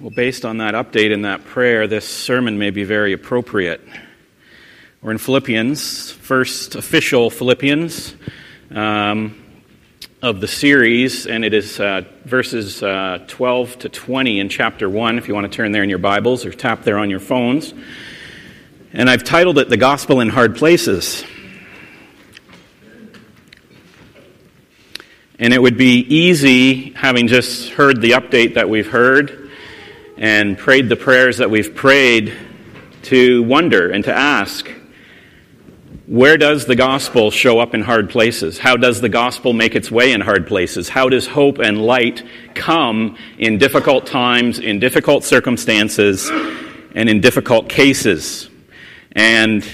Well, based on that update and that prayer, this sermon may be very appropriate. We're in Philippians, first official Philippians um, of the series, and it is uh, verses uh, 12 to 20 in chapter 1, if you want to turn there in your Bibles or tap there on your phones. And I've titled it The Gospel in Hard Places. And it would be easy, having just heard the update that we've heard, and prayed the prayers that we've prayed to wonder and to ask where does the gospel show up in hard places? How does the gospel make its way in hard places? How does hope and light come in difficult times, in difficult circumstances, and in difficult cases? And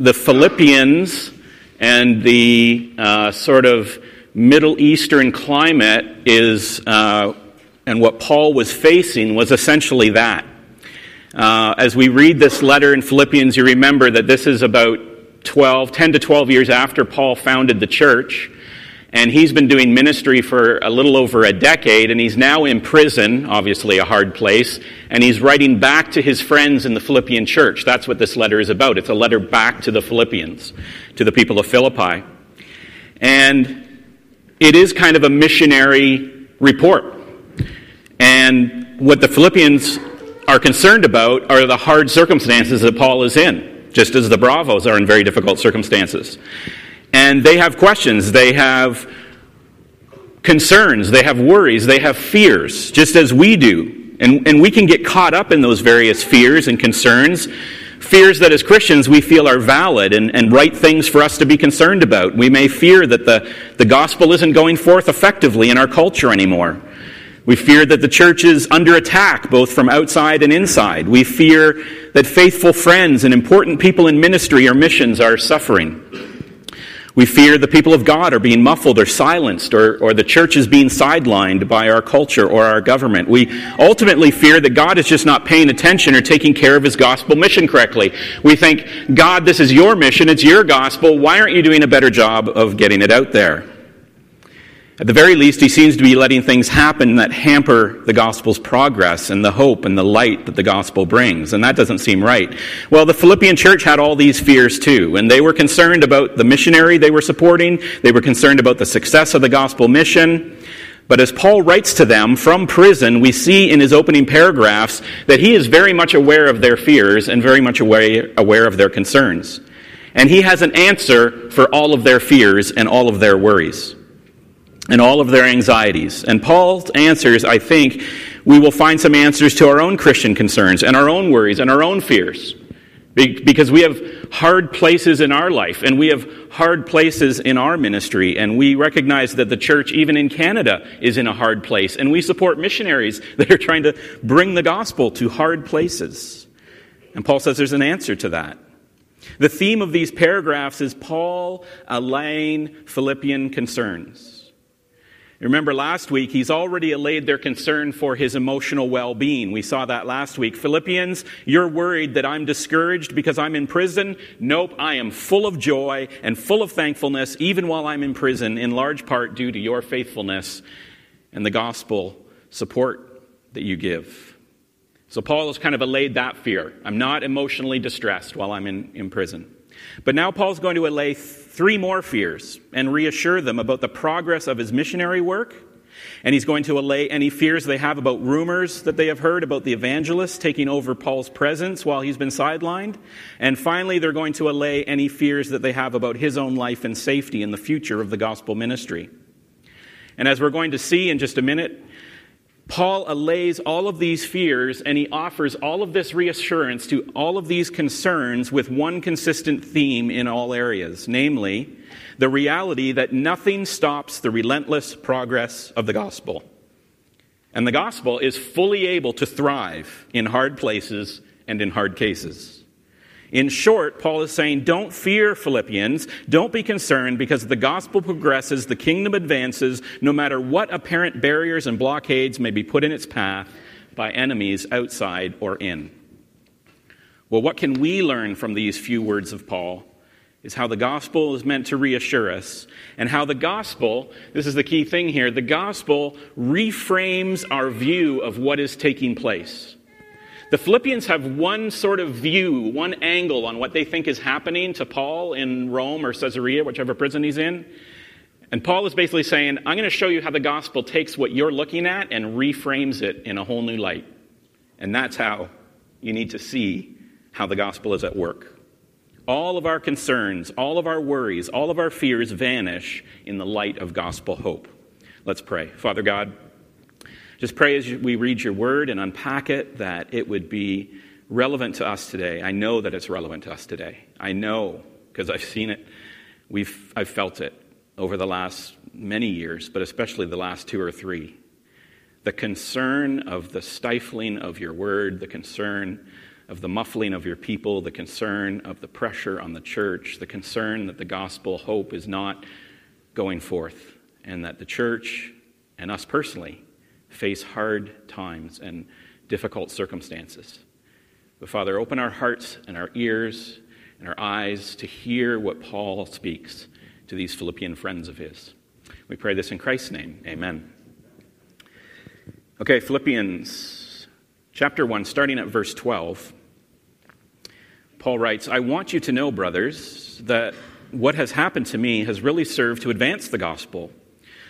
the Philippians and the uh, sort of Middle Eastern climate is uh, and what Paul was facing was essentially that. Uh, as we read this letter in Philippians, you remember that this is about 12, 10 to 12 years after Paul founded the church. And he's been doing ministry for a little over a decade, and he's now in prison, obviously a hard place, and he's writing back to his friends in the Philippian church. That's what this letter is about. It's a letter back to the Philippians, to the people of Philippi. And it is kind of a missionary report. And what the Philippians are concerned about are the hard circumstances that Paul is in, just as the Bravos are in very difficult circumstances. And they have questions, they have concerns, they have worries, they have fears, just as we do. And, and we can get caught up in those various fears and concerns. Fears that as Christians we feel are valid and, and right things for us to be concerned about. We may fear that the, the gospel isn't going forth effectively in our culture anymore. We fear that the church is under attack, both from outside and inside. We fear that faithful friends and important people in ministry or missions are suffering. We fear the people of God are being muffled or silenced, or, or the church is being sidelined by our culture or our government. We ultimately fear that God is just not paying attention or taking care of his gospel mission correctly. We think, God, this is your mission, it's your gospel. Why aren't you doing a better job of getting it out there? At the very least, he seems to be letting things happen that hamper the gospel's progress and the hope and the light that the gospel brings. And that doesn't seem right. Well, the Philippian church had all these fears too. And they were concerned about the missionary they were supporting. They were concerned about the success of the gospel mission. But as Paul writes to them from prison, we see in his opening paragraphs that he is very much aware of their fears and very much aware, of their concerns. And he has an answer for all of their fears and all of their worries and all of their anxieties. And Paul's answers, I think, we will find some answers to our own Christian concerns and our own worries and our own fears. Because we have hard places in our life and we have hard places in our ministry, and we recognize that the church, even in Canada, is in a hard place. And we support missionaries that are trying to bring the gospel to hard places. And Paul says there's an answer to that. The theme of these paragraphs is Paul allaying Philippian concerns. Remember last week, he's already allayed their concern for his emotional well being. We saw that last week. Philippians, you're worried that I'm discouraged because I'm in prison. Nope, I am full of joy and full of thankfulness, even while I'm in prison, in large part due to your faithfulness and the gospel support that you give. So Paul has kind of allayed that fear. I'm not emotionally distressed while I'm in, in prison. But now Paul's going to allay three more fears and reassure them about the progress of his missionary work. And he's going to allay any fears they have about rumors that they have heard about the evangelist taking over Paul's presence while he's been sidelined. And finally, they're going to allay any fears that they have about his own life and safety in the future of the gospel ministry. And as we're going to see in just a minute, Paul allays all of these fears and he offers all of this reassurance to all of these concerns with one consistent theme in all areas, namely, the reality that nothing stops the relentless progress of the gospel. And the gospel is fully able to thrive in hard places and in hard cases. In short, Paul is saying, don't fear, Philippians. Don't be concerned because the gospel progresses, the kingdom advances, no matter what apparent barriers and blockades may be put in its path by enemies outside or in. Well, what can we learn from these few words of Paul? is how the gospel is meant to reassure us, and how the gospel, this is the key thing here, the gospel reframes our view of what is taking place. The Philippians have one sort of view, one angle on what they think is happening to Paul in Rome or Caesarea, whichever prison he's in. And Paul is basically saying, I'm going to show you how the gospel takes what you're looking at and reframes it in a whole new light. And that's how you need to see how the gospel is at work. All of our concerns, all of our worries, all of our fears vanish in the light of gospel hope. Let's pray. Father God, just pray as we read your word and unpack it that it would be relevant to us today. I know that it's relevant to us today. I know because I've seen it. We've, I've felt it over the last many years, but especially the last two or three. The concern of the stifling of your word, the concern of the muffling of your people, the concern of the pressure on the church, the concern that the gospel hope is not going forth, and that the church and us personally face hard times and difficult circumstances. But Father, open our hearts and our ears and our eyes to hear what Paul speaks to these Philippian friends of his. We pray this in Christ's name. Amen. Okay, Philippians chapter 1, starting at verse 12. Paul writes, I want you to know, brothers, that what has happened to me has really served to advance the gospel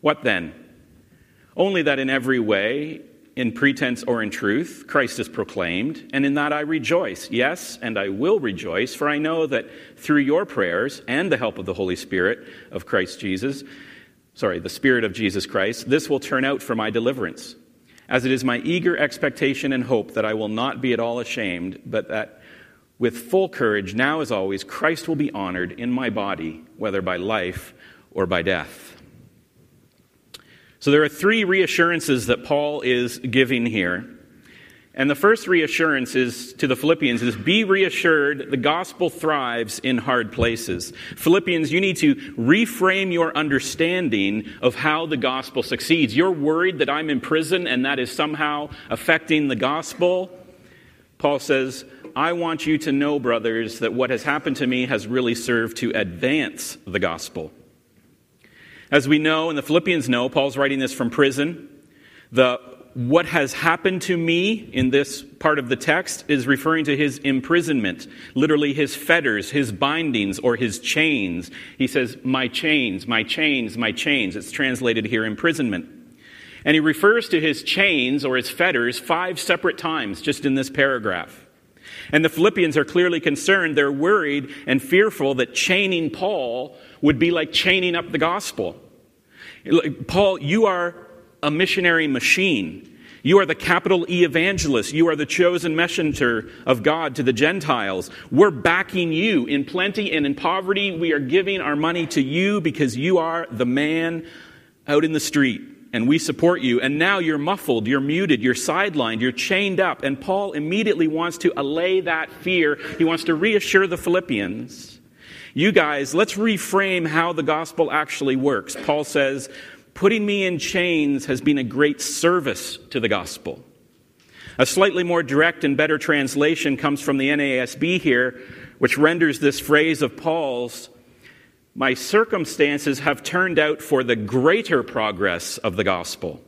What then? Only that in every way, in pretense or in truth, Christ is proclaimed, and in that I rejoice. Yes, and I will rejoice, for I know that through your prayers and the help of the Holy Spirit of Christ Jesus, sorry, the Spirit of Jesus Christ, this will turn out for my deliverance. As it is my eager expectation and hope that I will not be at all ashamed, but that with full courage, now as always, Christ will be honored in my body, whether by life or by death. So there are three reassurances that Paul is giving here. And the first reassurance is to the Philippians is be reassured the gospel thrives in hard places. Philippians, you need to reframe your understanding of how the gospel succeeds. You're worried that I'm in prison and that is somehow affecting the gospel. Paul says, I want you to know, brothers, that what has happened to me has really served to advance the gospel. As we know, and the Philippians know, Paul's writing this from prison. The what has happened to me in this part of the text is referring to his imprisonment, literally his fetters, his bindings, or his chains. He says, My chains, my chains, my chains. It's translated here imprisonment. And he refers to his chains or his fetters five separate times just in this paragraph. And the Philippians are clearly concerned. They're worried and fearful that chaining Paul would be like chaining up the gospel. Paul, you are a missionary machine. You are the capital E evangelist. You are the chosen messenger of God to the Gentiles. We're backing you in plenty and in poverty. We are giving our money to you because you are the man out in the street and we support you. And now you're muffled, you're muted, you're sidelined, you're chained up. And Paul immediately wants to allay that fear. He wants to reassure the Philippians you guys, let's reframe how the gospel actually works. Paul says, putting me in chains has been a great service to the gospel. A slightly more direct and better translation comes from the NASB here, which renders this phrase of Paul's My circumstances have turned out for the greater progress of the gospel.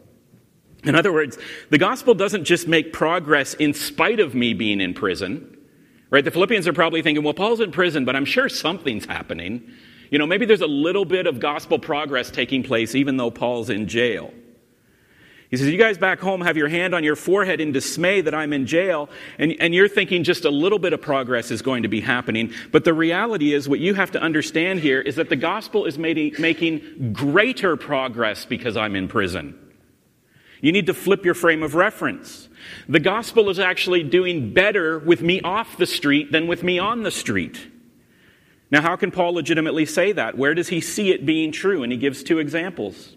In other words, the gospel doesn't just make progress in spite of me being in prison. Right? The Philippians are probably thinking, well, Paul's in prison, but I'm sure something's happening. You know, maybe there's a little bit of gospel progress taking place even though Paul's in jail. He says, You guys back home have your hand on your forehead in dismay that I'm in jail, and, and you're thinking just a little bit of progress is going to be happening. But the reality is, what you have to understand here is that the gospel is making greater progress because I'm in prison. You need to flip your frame of reference. The gospel is actually doing better with me off the street than with me on the street. Now, how can Paul legitimately say that? Where does he see it being true? And he gives two examples.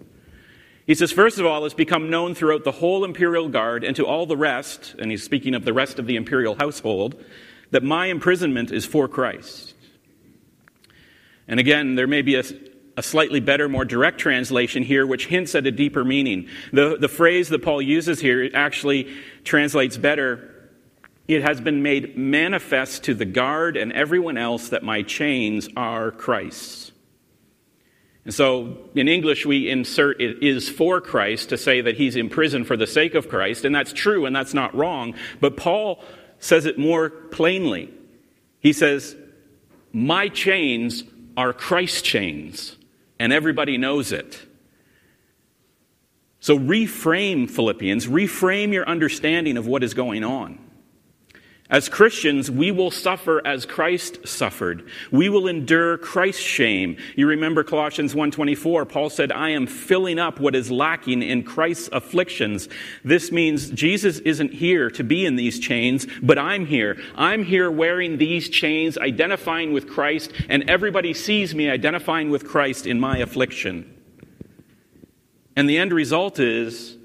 He says, first of all, it's become known throughout the whole imperial guard and to all the rest, and he's speaking of the rest of the imperial household, that my imprisonment is for Christ. And again, there may be a, a slightly better, more direct translation here, which hints at a deeper meaning. The, the phrase that Paul uses here actually translates better it has been made manifest to the guard and everyone else that my chains are Christ's. And so in English, we insert it is for Christ to say that he's in prison for the sake of Christ, and that's true and that's not wrong. But Paul says it more plainly. He says, My chains are Christ's chains, and everybody knows it. So reframe Philippians, reframe your understanding of what is going on. As Christians, we will suffer as Christ suffered. We will endure Christ's shame. You remember Colossians 1:24, Paul said, "I am filling up what is lacking in Christ's afflictions." This means Jesus isn't here to be in these chains, but I'm here. I'm here wearing these chains, identifying with Christ, and everybody sees me identifying with Christ in my affliction. And the end result is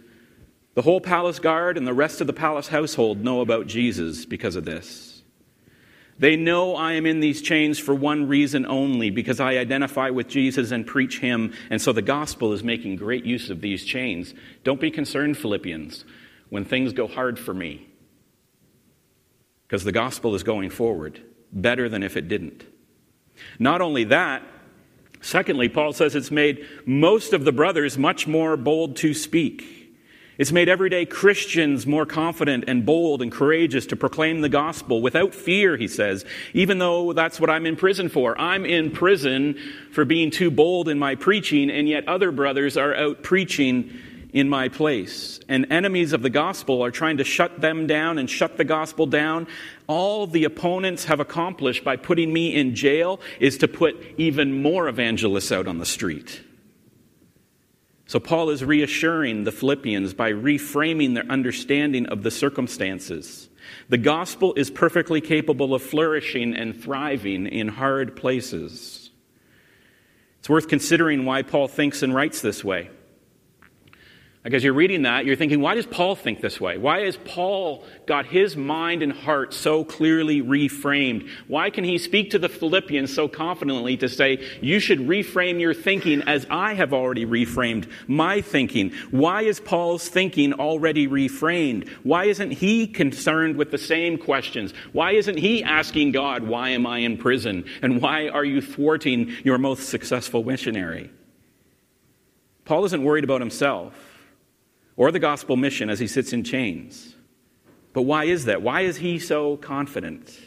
the whole palace guard and the rest of the palace household know about Jesus because of this. They know I am in these chains for one reason only, because I identify with Jesus and preach him, and so the gospel is making great use of these chains. Don't be concerned, Philippians, when things go hard for me, because the gospel is going forward better than if it didn't. Not only that, secondly, Paul says it's made most of the brothers much more bold to speak. It's made everyday Christians more confident and bold and courageous to proclaim the gospel without fear, he says, even though that's what I'm in prison for. I'm in prison for being too bold in my preaching, and yet other brothers are out preaching in my place. And enemies of the gospel are trying to shut them down and shut the gospel down. All the opponents have accomplished by putting me in jail is to put even more evangelists out on the street. So, Paul is reassuring the Philippians by reframing their understanding of the circumstances. The gospel is perfectly capable of flourishing and thriving in hard places. It's worth considering why Paul thinks and writes this way. Like as you're reading that, you're thinking, why does Paul think this way? Why has Paul got his mind and heart so clearly reframed? Why can he speak to the Philippians so confidently to say, you should reframe your thinking as I have already reframed my thinking? Why is Paul's thinking already reframed? Why isn't he concerned with the same questions? Why isn't he asking God, why am I in prison? And why are you thwarting your most successful missionary? Paul isn't worried about himself or the gospel mission as he sits in chains. But why is that? Why is he so confident?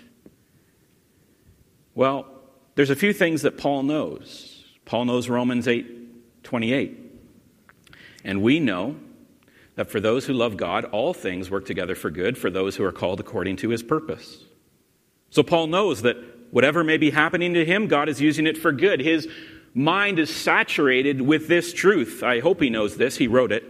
Well, there's a few things that Paul knows. Paul knows Romans 8 28. And we know that for those who love God, all things work together for good for those who are called according to his purpose. So Paul knows that whatever may be happening to him, God is using it for good. His mind is saturated with this truth. I hope he knows this. He wrote it.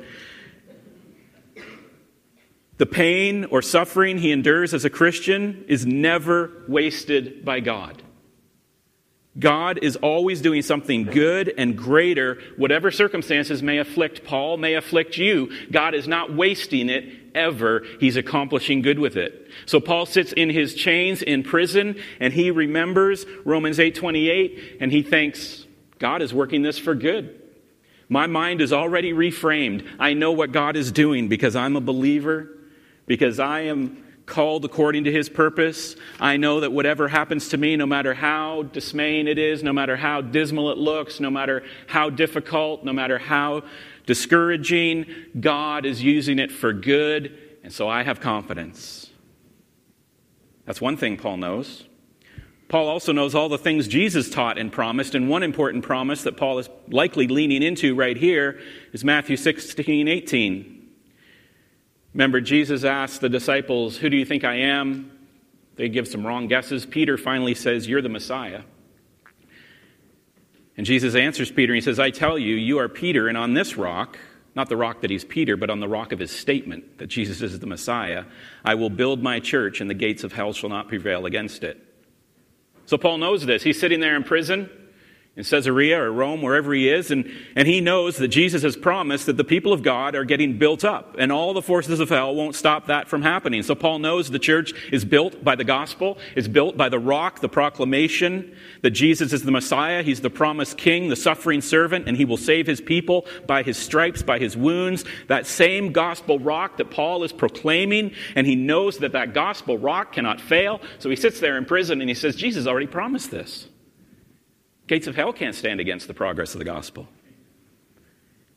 The pain or suffering he endures as a Christian is never wasted by God. God is always doing something good and greater. Whatever circumstances may afflict Paul, may afflict you, God is not wasting it ever. He's accomplishing good with it. So Paul sits in his chains in prison and he remembers Romans 8:28 and he thinks God is working this for good. My mind is already reframed. I know what God is doing because I'm a believer because I am called according to his purpose. I know that whatever happens to me, no matter how dismaying it is, no matter how dismal it looks, no matter how difficult, no matter how discouraging, God is using it for good, and so I have confidence. That's one thing Paul knows. Paul also knows all the things Jesus taught and promised, and one important promise that Paul is likely leaning into right here is Matthew 16 18. Remember, Jesus asked the disciples, Who do you think I am? They give some wrong guesses. Peter finally says, You're the Messiah. And Jesus answers Peter, and he says, I tell you, you are Peter, and on this rock, not the rock that he's Peter, but on the rock of his statement that Jesus is the Messiah, I will build my church, and the gates of hell shall not prevail against it. So Paul knows this. He's sitting there in prison in Caesarea or Rome, wherever he is, and, and he knows that Jesus has promised that the people of God are getting built up, and all the forces of hell won't stop that from happening. So Paul knows the church is built by the gospel, is built by the rock, the proclamation that Jesus is the Messiah, he's the promised king, the suffering servant, and he will save his people by his stripes, by his wounds. That same gospel rock that Paul is proclaiming, and he knows that that gospel rock cannot fail. So he sits there in prison and he says, Jesus already promised this. Gates of hell can't stand against the progress of the gospel.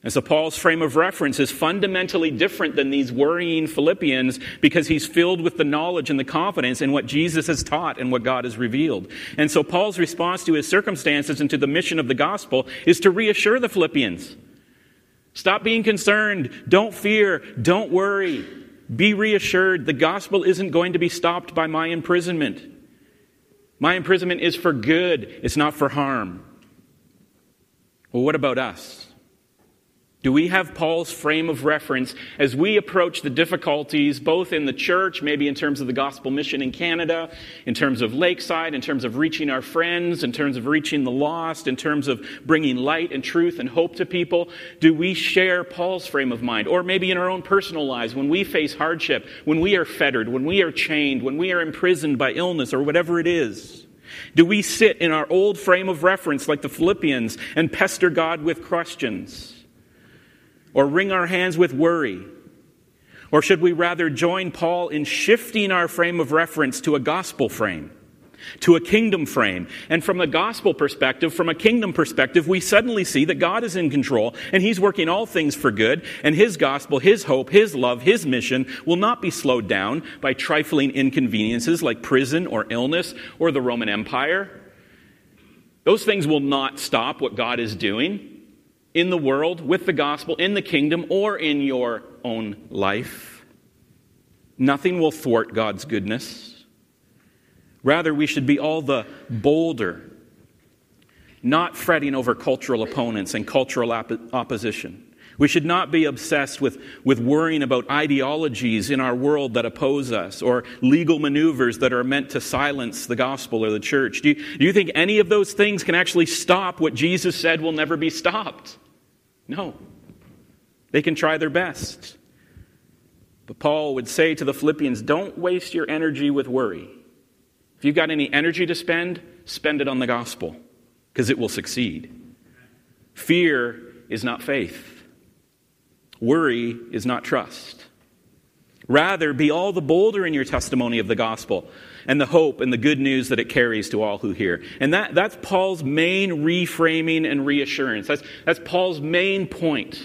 And so Paul's frame of reference is fundamentally different than these worrying Philippians because he's filled with the knowledge and the confidence in what Jesus has taught and what God has revealed. And so Paul's response to his circumstances and to the mission of the gospel is to reassure the Philippians. Stop being concerned. Don't fear. Don't worry. Be reassured. The gospel isn't going to be stopped by my imprisonment. My imprisonment is for good, it's not for harm. Well, what about us? Do we have Paul's frame of reference as we approach the difficulties, both in the church, maybe in terms of the gospel mission in Canada, in terms of Lakeside, in terms of reaching our friends, in terms of reaching the lost, in terms of bringing light and truth and hope to people? Do we share Paul's frame of mind? Or maybe in our own personal lives, when we face hardship, when we are fettered, when we are chained, when we are imprisoned by illness or whatever it is? Do we sit in our old frame of reference like the Philippians and pester God with questions? Or wring our hands with worry? Or should we rather join Paul in shifting our frame of reference to a gospel frame, to a kingdom frame? And from the gospel perspective, from a kingdom perspective, we suddenly see that God is in control and He's working all things for good, and His gospel, His hope, His love, His mission will not be slowed down by trifling inconveniences like prison or illness or the Roman Empire. Those things will not stop what God is doing in the world, with the gospel, in the kingdom, or in your own life. Nothing will thwart God's goodness. Rather, we should be all the bolder, not fretting over cultural opponents and cultural op- opposition. We should not be obsessed with, with worrying about ideologies in our world that oppose us or legal maneuvers that are meant to silence the gospel or the church. Do you, do you think any of those things can actually stop what Jesus said will never be stopped? No. They can try their best. But Paul would say to the Philippians don't waste your energy with worry. If you've got any energy to spend, spend it on the gospel, because it will succeed. Fear is not faith, worry is not trust. Rather, be all the bolder in your testimony of the gospel and the hope and the good news that it carries to all who hear. And that, that's Paul's main reframing and reassurance. That's, that's Paul's main point.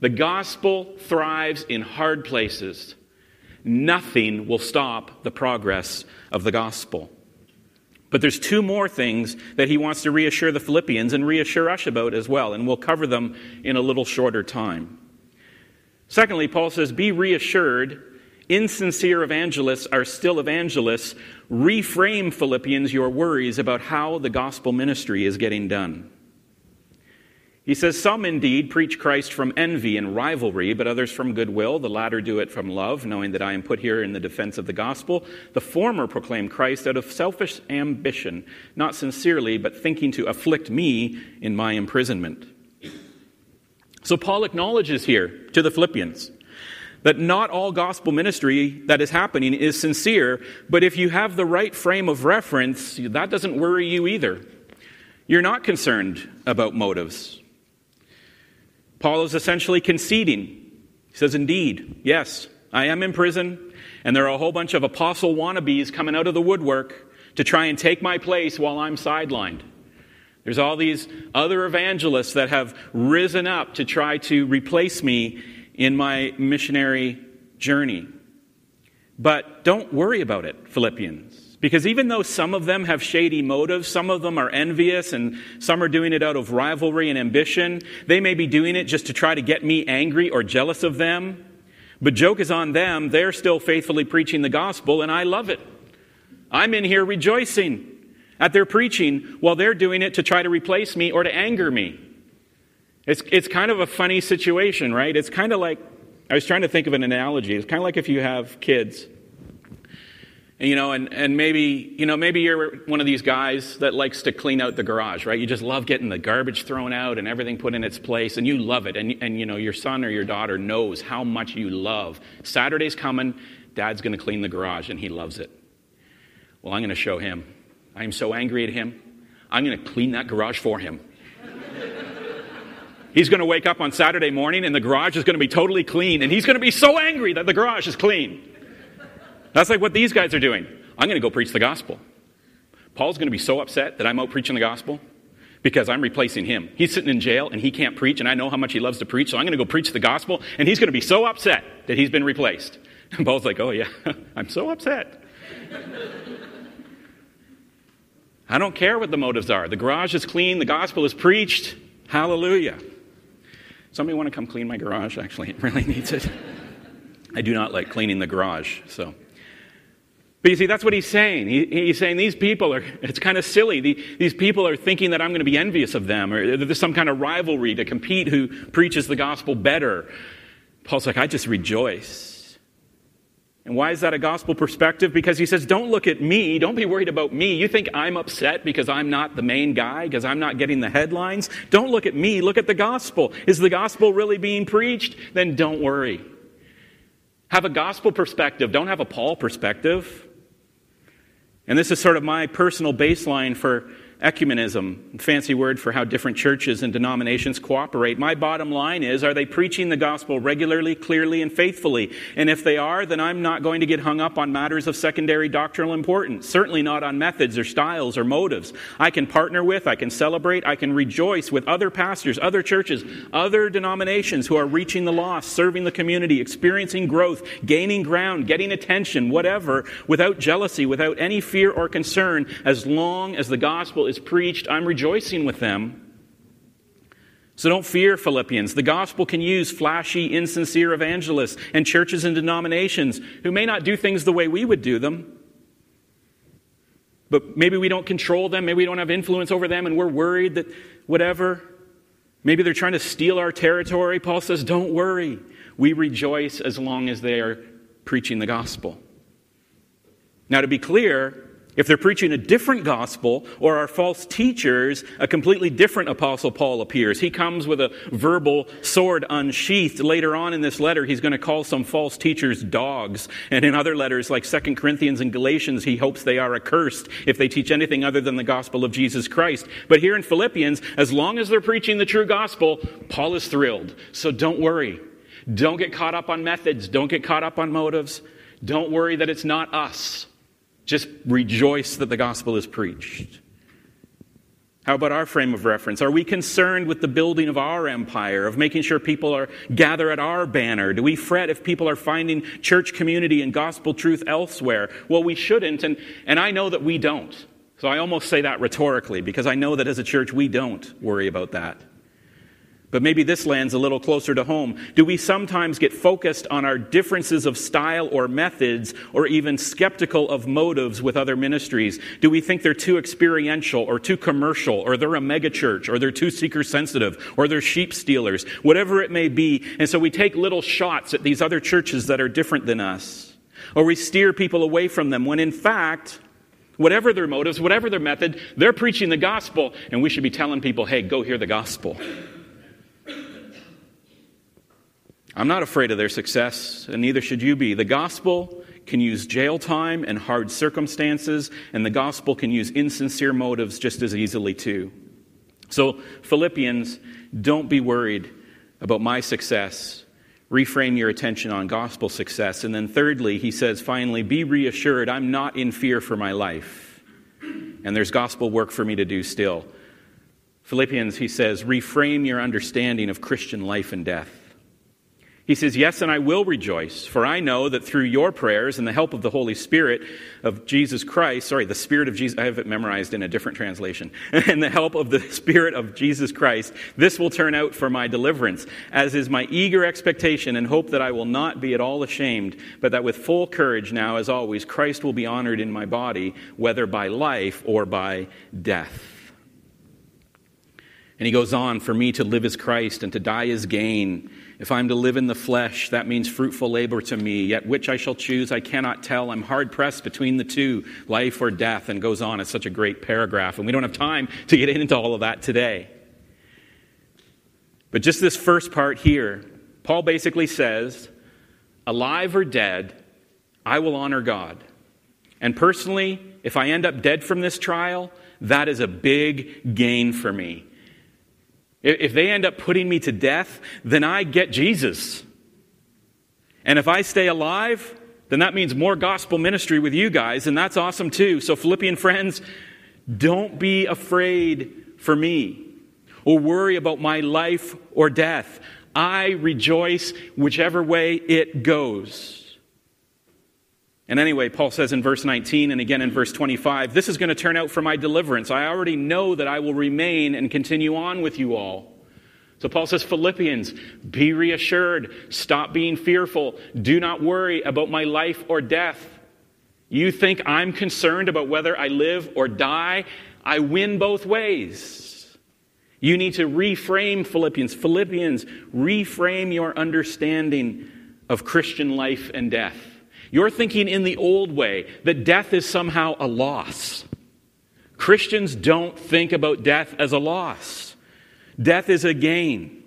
The gospel thrives in hard places. Nothing will stop the progress of the gospel. But there's two more things that he wants to reassure the Philippians and reassure us about as well, and we'll cover them in a little shorter time. Secondly, Paul says, Be reassured, insincere evangelists are still evangelists. Reframe, Philippians, your worries about how the gospel ministry is getting done. He says, Some indeed preach Christ from envy and rivalry, but others from goodwill. The latter do it from love, knowing that I am put here in the defense of the gospel. The former proclaim Christ out of selfish ambition, not sincerely, but thinking to afflict me in my imprisonment. So Paul acknowledges here to the Philippians that not all gospel ministry that is happening is sincere, but if you have the right frame of reference, that doesn't worry you either. You're not concerned about motives. Paul is essentially conceding. He says, Indeed, yes, I am in prison, and there are a whole bunch of apostle wannabes coming out of the woodwork to try and take my place while I'm sidelined. There's all these other evangelists that have risen up to try to replace me in my missionary journey. But don't worry about it, Philippians. Because even though some of them have shady motives, some of them are envious, and some are doing it out of rivalry and ambition, they may be doing it just to try to get me angry or jealous of them. But joke is on them. They're still faithfully preaching the gospel, and I love it. I'm in here rejoicing at their preaching while they're doing it to try to replace me or to anger me. It's, it's kind of a funny situation, right? It's kind of like, I was trying to think of an analogy. It's kind of like if you have kids you know, and, and maybe, you know, maybe you're one of these guys that likes to clean out the garage, right? You just love getting the garbage thrown out and everything put in its place, and you love it. And, and you know, your son or your daughter knows how much you love. Saturday's coming, dad's going to clean the garage, and he loves it. Well, I'm going to show him. I am so angry at him. I'm going to clean that garage for him. He's going to wake up on Saturday morning and the garage is going to be totally clean, and he's going to be so angry that the garage is clean. That's like what these guys are doing. I'm going to go preach the gospel. Paul's going to be so upset that I'm out preaching the gospel because I'm replacing him. He's sitting in jail and he can't preach, and I know how much he loves to preach, so I'm going to go preach the gospel, and he's going to be so upset that he's been replaced. And Paul's like, Oh, yeah, I'm so upset. I don't care what the motives are. The garage is clean, the gospel is preached. Hallelujah. Somebody want to come clean my garage? Actually, it really needs it. I do not like cleaning the garage, so. But you see, that's what he's saying. He, he's saying these people are, it's kind of silly. The, these people are thinking that I'm going to be envious of them, or there's some kind of rivalry to compete who preaches the gospel better. Paul's like, I just rejoice and why is that a gospel perspective? Because he says, don't look at me. Don't be worried about me. You think I'm upset because I'm not the main guy, because I'm not getting the headlines? Don't look at me. Look at the gospel. Is the gospel really being preached? Then don't worry. Have a gospel perspective. Don't have a Paul perspective. And this is sort of my personal baseline for ecumenism, fancy word for how different churches and denominations cooperate. My bottom line is are they preaching the gospel regularly, clearly, and faithfully? And if they are, then I'm not going to get hung up on matters of secondary doctrinal importance, certainly not on methods or styles or motives. I can partner with, I can celebrate, I can rejoice with other pastors, other churches, other denominations who are reaching the lost, serving the community, experiencing growth, gaining ground, getting attention, whatever, without jealousy, without any fear or concern, as long as the gospel is is preached, I'm rejoicing with them. So don't fear, Philippians. The gospel can use flashy, insincere evangelists and churches and denominations who may not do things the way we would do them. But maybe we don't control them, maybe we don't have influence over them, and we're worried that whatever. Maybe they're trying to steal our territory. Paul says, Don't worry. We rejoice as long as they are preaching the gospel. Now, to be clear, if they're preaching a different gospel or are false teachers, a completely different apostle Paul appears. He comes with a verbal sword unsheathed. Later on in this letter, he's going to call some false teachers dogs. And in other letters like 2 Corinthians and Galatians, he hopes they are accursed if they teach anything other than the gospel of Jesus Christ. But here in Philippians, as long as they're preaching the true gospel, Paul is thrilled. So don't worry. Don't get caught up on methods. Don't get caught up on motives. Don't worry that it's not us. Just rejoice that the gospel is preached. How about our frame of reference? Are we concerned with the building of our empire, of making sure people are gather at our banner? Do we fret if people are finding church community and gospel truth elsewhere? Well, we shouldn't, and, and I know that we don't. So I almost say that rhetorically because I know that as a church we don't worry about that. But maybe this lands a little closer to home. Do we sometimes get focused on our differences of style or methods, or even skeptical of motives with other ministries? Do we think they're too experiential, or too commercial, or they're a megachurch, or they're too seeker sensitive, or they're sheep stealers, whatever it may be? And so we take little shots at these other churches that are different than us. Or we steer people away from them when in fact, whatever their motives, whatever their method, they're preaching the gospel, and we should be telling people, hey, go hear the gospel. I'm not afraid of their success, and neither should you be. The gospel can use jail time and hard circumstances, and the gospel can use insincere motives just as easily, too. So, Philippians, don't be worried about my success. Reframe your attention on gospel success. And then, thirdly, he says, finally, be reassured I'm not in fear for my life. And there's gospel work for me to do still. Philippians, he says, reframe your understanding of Christian life and death. He says, Yes, and I will rejoice, for I know that through your prayers and the help of the Holy Spirit of Jesus Christ, sorry, the Spirit of Jesus, I have it memorized in a different translation, and the help of the Spirit of Jesus Christ, this will turn out for my deliverance, as is my eager expectation and hope that I will not be at all ashamed, but that with full courage now, as always, Christ will be honored in my body, whether by life or by death. And he goes on, For me to live is Christ, and to die is gain. If I'm to live in the flesh, that means fruitful labor to me. Yet which I shall choose, I cannot tell. I'm hard pressed between the two, life or death, and goes on. It's such a great paragraph, and we don't have time to get into all of that today. But just this first part here, Paul basically says, alive or dead, I will honor God. And personally, if I end up dead from this trial, that is a big gain for me. If they end up putting me to death, then I get Jesus. And if I stay alive, then that means more gospel ministry with you guys, and that's awesome too. So, Philippian friends, don't be afraid for me or worry about my life or death. I rejoice whichever way it goes. And anyway, Paul says in verse 19 and again in verse 25, this is going to turn out for my deliverance. I already know that I will remain and continue on with you all. So Paul says, Philippians, be reassured. Stop being fearful. Do not worry about my life or death. You think I'm concerned about whether I live or die? I win both ways. You need to reframe Philippians. Philippians, reframe your understanding of Christian life and death. You're thinking in the old way that death is somehow a loss. Christians don't think about death as a loss, death is a gain.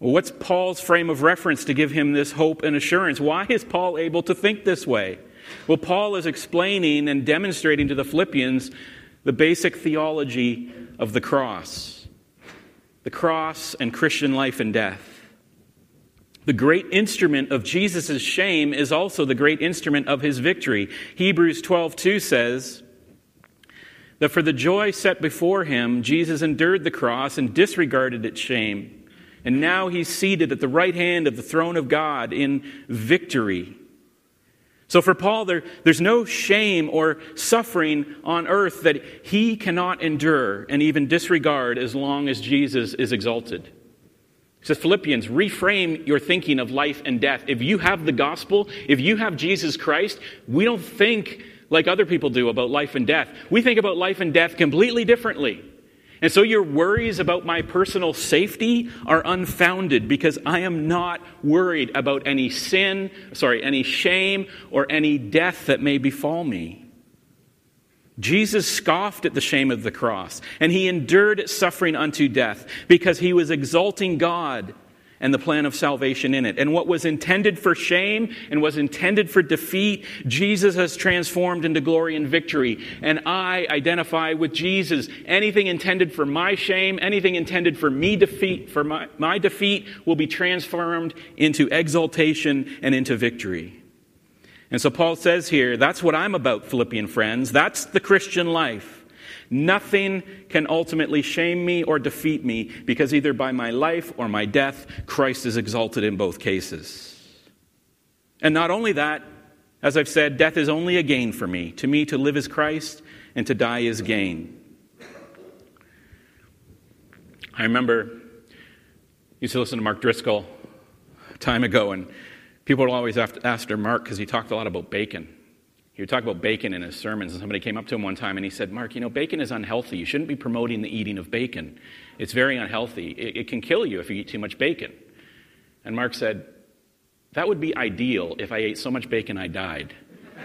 Well, what's Paul's frame of reference to give him this hope and assurance? Why is Paul able to think this way? Well, Paul is explaining and demonstrating to the Philippians the basic theology of the cross the cross and Christian life and death. The great instrument of Jesus' shame is also the great instrument of his victory. Hebrews 12 2 says that for the joy set before him, Jesus endured the cross and disregarded its shame. And now he's seated at the right hand of the throne of God in victory. So for Paul, there, there's no shame or suffering on earth that he cannot endure and even disregard as long as Jesus is exalted says Philippians, reframe your thinking of life and death. If you have the gospel, if you have Jesus Christ, we don't think like other people do about life and death. We think about life and death completely differently. And so your worries about my personal safety are unfounded because I am not worried about any sin, sorry, any shame or any death that may befall me. Jesus scoffed at the shame of the cross, and he endured suffering unto death because he was exalting God and the plan of salvation in it. And what was intended for shame and was intended for defeat, Jesus has transformed into glory and victory. And I identify with Jesus. Anything intended for my shame, anything intended for me defeat, for my, my defeat will be transformed into exaltation and into victory. And so Paul says here, that's what I'm about, Philippian friends. That's the Christian life. Nothing can ultimately shame me or defeat me because either by my life or my death, Christ is exalted in both cases. And not only that, as I've said, death is only a gain for me. To me, to live is Christ, and to die is gain. I remember used to listen to Mark Driscoll a time ago, and People would always ask after Mark because he talked a lot about bacon. He would talk about bacon in his sermons, and somebody came up to him one time and he said, Mark, you know, bacon is unhealthy. You shouldn't be promoting the eating of bacon. It's very unhealthy. It, it can kill you if you eat too much bacon. And Mark said, That would be ideal if I ate so much bacon I died.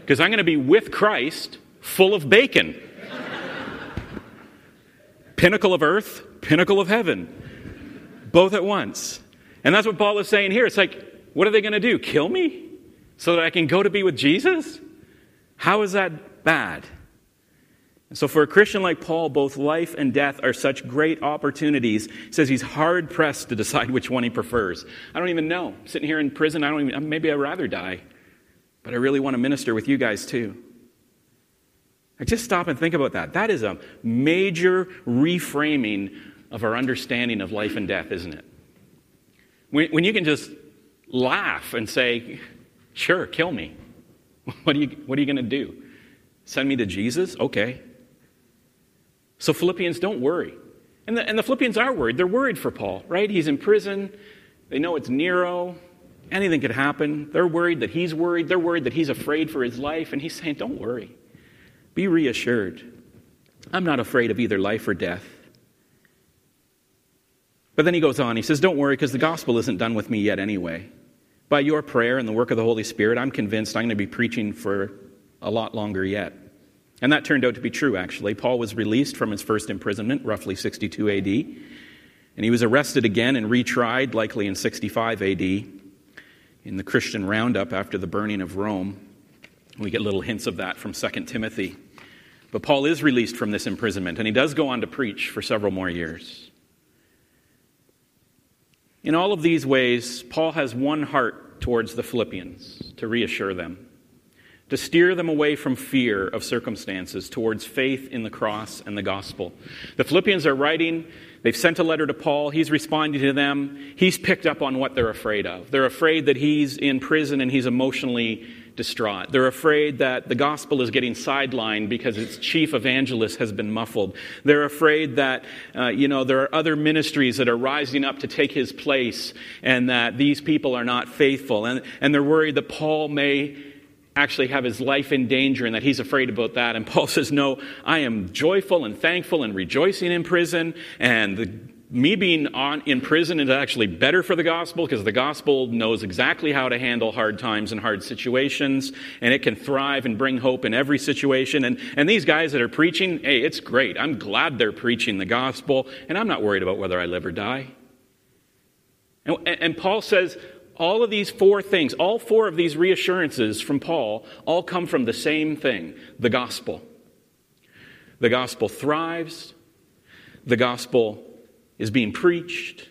Because I'm going to be with Christ full of bacon. pinnacle of earth, pinnacle of heaven, both at once. And that's what Paul is saying here. It's like, what are they going to do? Kill me? So that I can go to be with Jesus? How is that bad? And so, for a Christian like Paul, both life and death are such great opportunities. He says he's hard pressed to decide which one he prefers. I don't even know. Sitting here in prison, I don't even, maybe I'd rather die. But I really want to minister with you guys too. I just stop and think about that. That is a major reframing of our understanding of life and death, isn't it? When, when you can just laugh and say, Sure, kill me. What are you, what are you going to do? Send me to Jesus? Okay. So, Philippians, don't worry. And the, and the Philippians are worried. They're worried for Paul, right? He's in prison. They know it's Nero. Anything could happen. They're worried that he's worried. They're worried that he's afraid for his life. And he's saying, Don't worry. Be reassured. I'm not afraid of either life or death. But then he goes on, he says, Don't worry, because the gospel isn't done with me yet anyway. By your prayer and the work of the Holy Spirit, I'm convinced I'm going to be preaching for a lot longer yet. And that turned out to be true, actually. Paul was released from his first imprisonment, roughly 62 AD, and he was arrested again and retried, likely in 65 AD, in the Christian roundup after the burning of Rome. We get little hints of that from 2 Timothy. But Paul is released from this imprisonment, and he does go on to preach for several more years. In all of these ways, Paul has one heart towards the Philippians to reassure them, to steer them away from fear of circumstances towards faith in the cross and the gospel. The Philippians are writing, they've sent a letter to Paul, he's responding to them, he's picked up on what they're afraid of. They're afraid that he's in prison and he's emotionally distraught. They're afraid that the gospel is getting sidelined because its chief evangelist has been muffled. They're afraid that, uh, you know, there are other ministries that are rising up to take his place and that these people are not faithful. And, and they're worried that Paul may actually have his life in danger and that he's afraid about that. And Paul says, No, I am joyful and thankful and rejoicing in prison. And the me being on, in prison is actually better for the gospel because the gospel knows exactly how to handle hard times and hard situations, and it can thrive and bring hope in every situation. And, and these guys that are preaching, hey, it's great. I'm glad they're preaching the gospel, and I'm not worried about whether I live or die. And, and Paul says, all of these four things, all four of these reassurances from Paul, all come from the same thing the gospel. The gospel thrives, the gospel is being preached.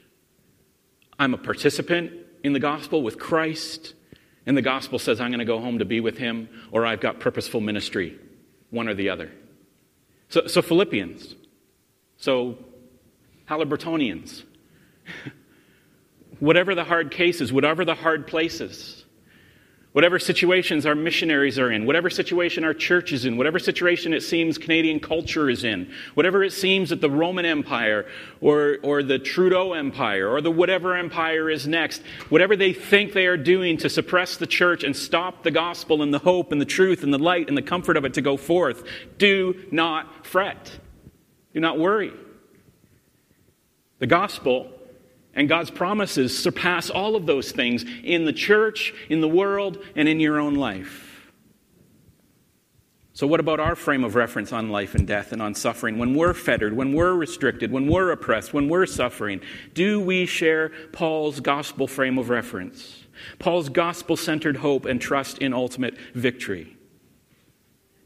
I'm a participant in the gospel with Christ. And the gospel says I'm going to go home to be with him, or I've got purposeful ministry, one or the other. So, so Philippians, so Haliburtonians, whatever the hard cases, whatever the hard places, Whatever situations our missionaries are in, whatever situation our church is in, whatever situation it seems Canadian culture is in, whatever it seems that the Roman Empire or, or the Trudeau Empire or the whatever empire is next, whatever they think they are doing to suppress the church and stop the gospel and the hope and the truth and the light and the comfort of it to go forth, do not fret. Do not worry. The gospel and God's promises surpass all of those things in the church, in the world, and in your own life. So, what about our frame of reference on life and death and on suffering? When we're fettered, when we're restricted, when we're oppressed, when we're suffering, do we share Paul's gospel frame of reference? Paul's gospel centered hope and trust in ultimate victory.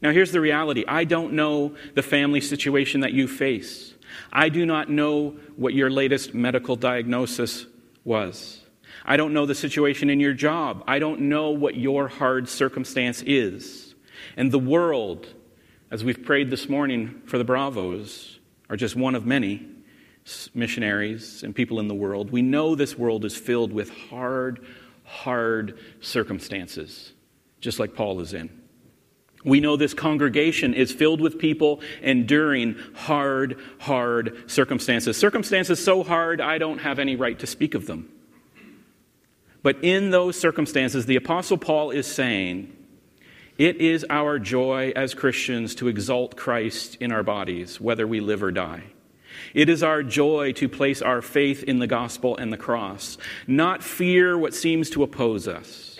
Now, here's the reality I don't know the family situation that you face. I do not know what your latest medical diagnosis was. I don't know the situation in your job. I don't know what your hard circumstance is. And the world, as we've prayed this morning for the Bravos, are just one of many missionaries and people in the world. We know this world is filled with hard, hard circumstances, just like Paul is in. We know this congregation is filled with people enduring hard, hard circumstances. Circumstances so hard, I don't have any right to speak of them. But in those circumstances, the Apostle Paul is saying, it is our joy as Christians to exalt Christ in our bodies, whether we live or die. It is our joy to place our faith in the gospel and the cross, not fear what seems to oppose us.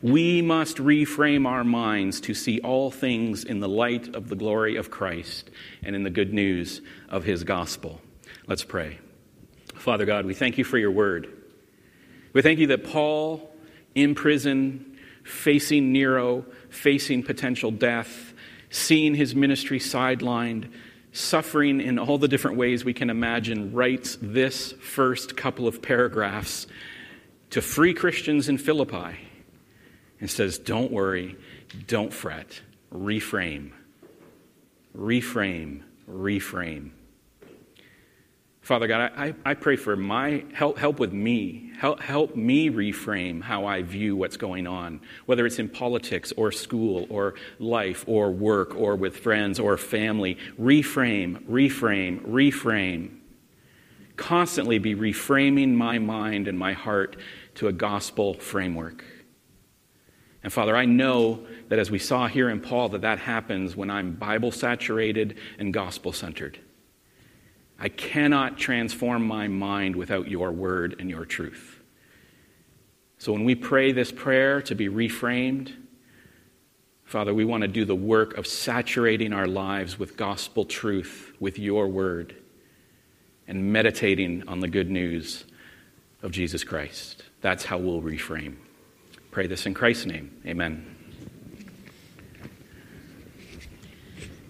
We must reframe our minds to see all things in the light of the glory of Christ and in the good news of his gospel. Let's pray. Father God, we thank you for your word. We thank you that Paul, in prison, facing Nero, facing potential death, seeing his ministry sidelined, suffering in all the different ways we can imagine, writes this first couple of paragraphs to free Christians in Philippi and says, Don't worry, don't fret, reframe, reframe, reframe. Father God, I, I pray for my help, help with me. Help, help me reframe how I view what's going on, whether it's in politics or school or life or work or with friends or family. Reframe, reframe, reframe. Constantly be reframing my mind and my heart to a gospel framework. And Father, I know that as we saw here in Paul, that that happens when I'm Bible saturated and gospel centered. I cannot transform my mind without your word and your truth. So when we pray this prayer to be reframed, Father, we want to do the work of saturating our lives with gospel truth, with your word, and meditating on the good news of Jesus Christ. That's how we'll reframe. Pray this in Christ's name. Amen.